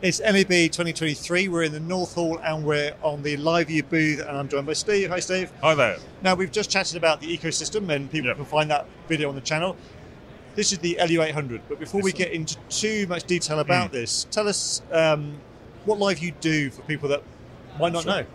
It's NAB 2023. We're in the North Hall and we're on the LiveU booth, and I'm joined by Steve. Hi, Steve. Hi there. Now, we've just chatted about the ecosystem, and people Yep. can find that video on the channel. This is the LU800, but before we get into too much detail about Mm. this, tell us um, what LiveU do for people that might not Sure. know.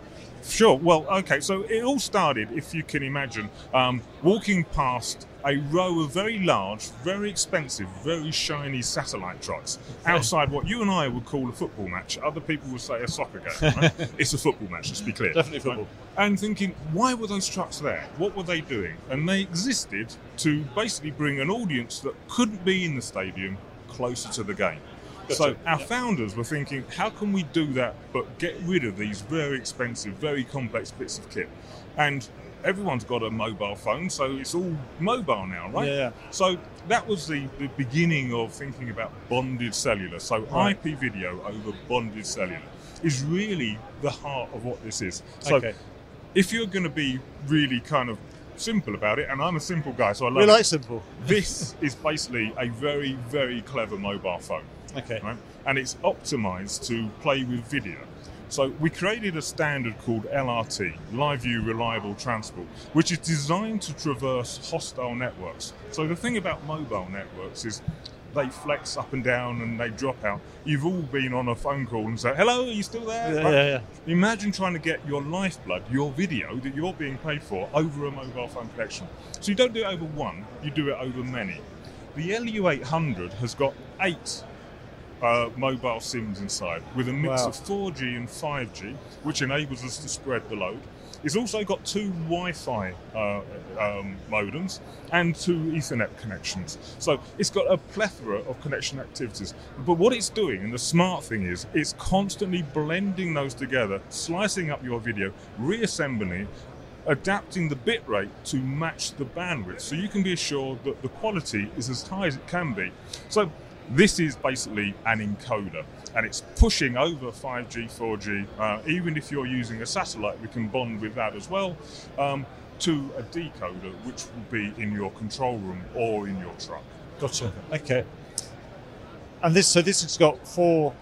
Sure. Well, okay. So it all started, if you can imagine, um, walking past a row of very large, very expensive, very shiny satellite trucks outside what you and I would call a football match. Other people would say a soccer game. Right? it's a football match. Let's be clear. Definitely football. Right? And thinking, why were those trucks there? What were they doing? And they existed to basically bring an audience that couldn't be in the stadium closer to the game. So Gotcha. our founders were thinking, how can we do that but get rid of these very expensive, very complex bits of kit? And everyone's got a mobile phone, so it's all mobile now, right? Yeah. So that was the, the beginning of thinking about bonded cellular. So Right. IP video over bonded cellular is really the heart of what this is. So Okay. if you're going to be really kind of simple about it, and I'm a simple guy, so I love We it, like simple. this is basically a very, very clever mobile phone Okay. right? And it's optimized to play with video. So we created a standard called LRT, LiveU Reliable Transport, which is designed to traverse hostile networks. So the thing about mobile networks is they flex up and down and they drop out. You've all been on a phone call and say, "Hello, are you still there?" Yeah, Right? yeah, yeah. Imagine trying to get your lifeblood, your video that you're being paid for, over a mobile phone connection. So you don't do it over one, you do it over many. The LU800 has got eight uh, mobile SIMs inside with a mix Wow. of 4G and 5G, which enables us to spread the load. It's also got two Wi-Fi uh, um, modems and two Ethernet connections. So it's got a plethora of connection activities. But what it's doing, and the smart thing is, it's constantly blending those together, slicing up your video, reassembling it, adapting the bit rate to match the bandwidth. So you can be assured that the quality is as high as it can be. So this is basically an encoder and it's pushing over 5G, 4G. Uh, even if you're using a satellite, we can bond with that as well um, to a decoder, which will be in your control room or in your truck. Gotcha. Okay. And this, so this has got four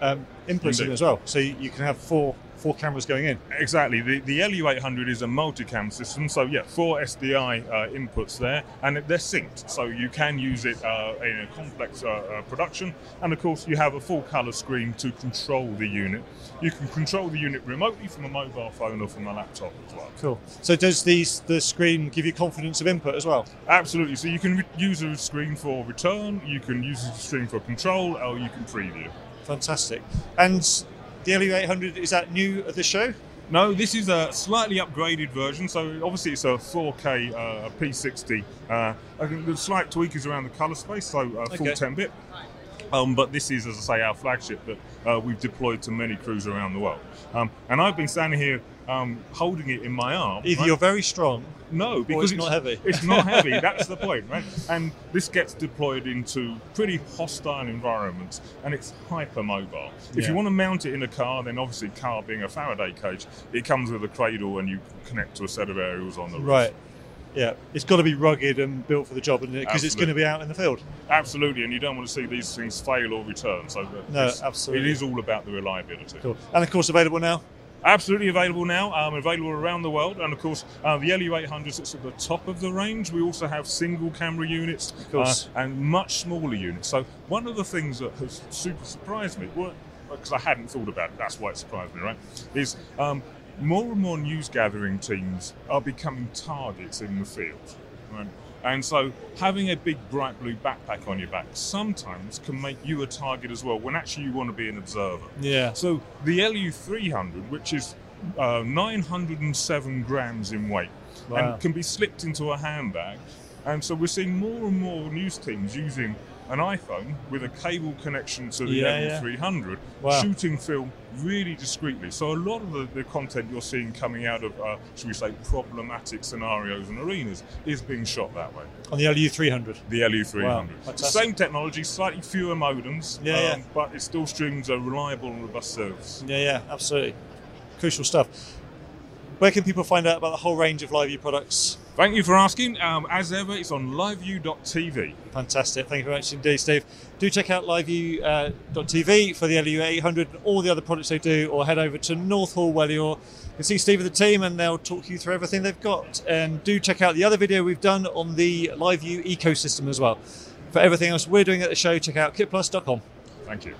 um, inputs in as well. So you can have four four cameras going in. Exactly. The, the LU800 is a multicam system, so yeah, four SDI uh, inputs there, and they're synced, so you can use it uh, in a complex uh, uh, production. And of course, you have a full color screen to control the unit. You can control the unit remotely from a mobile phone or from a laptop as well. Cool. So does these the screen give you confidence of input as well? Absolutely. So you can re- use a screen for return, you can use a screen for control, or you can preview. Fantastic. And the LU800 is that new at the show? No, this is a slightly upgraded version. So obviously it's a 4K uh, P60. Uh, I think the slight tweak is around the color space, so uh, full Okay. 10 bit. Um, but this is, as I say, our flagship that uh, we've deployed to many crews around the world. Um, and I've been standing here um, holding it in my arm. Either right? you're very strong. No, because it's not heavy. It's not heavy. That's the point, right? And this gets deployed into pretty hostile environments, and it's hyper mobile. If Yeah. you want to mount it in a car, then obviously, car being a Faraday cage, it comes with a cradle, and you connect to a set of aerials on the roof. Right. Yeah. It's got to be rugged and built for the job, because it's going to be out in the field. Absolutely, and you don't want to see these things fail or return. So No, it's- absolutely. it is all about the reliability. Cool. And of course, available now. Absolutely available now, um, available around the world, and of course uh, the LU800 sits at the top of the range. We also have single camera units uh, and much smaller units. So one of the things that has super surprised me, because I hadn't thought about it, that's why it surprised me, right? Is um, more and more news gathering teams are becoming targets in the field, right? And so having a big bright blue backpack on your back sometimes can make you a target as well when actually you want to be an observer. Yeah. So the LU300, which is uh, 907 grams in weight, Wow. and can be slipped into a handbag, and so we're seeing more and more news teams using an iPhone with a cable connection to the Yeah, yeah. LU300, Wow. shooting film really discreetly. So a lot of the, the content you're seeing coming out of, uh, should we say, problematic scenarios and arenas is being shot that way. On the LU300. The LU300. Wow, fantastic. Same technology, slightly fewer modems, um, Yeah, yeah. but it still streams a reliable and robust service. Yeah, yeah, absolutely. Crucial stuff. Where can people find out about the whole range of LiveU products? Thank you for asking. Um, as ever, it's on liveu.tv. Fantastic. Thank you very much indeed, Steve. Do check out liveu.tv uh, for the LU 800 and all the other products they do, or head over to North Hall Wellior. You can see Steve and the team, and they'll talk you through everything they've got. And do check out the other video we've done on the LiveU ecosystem as well. For everything else we're doing at the show, check out kitplus.com. Thank you.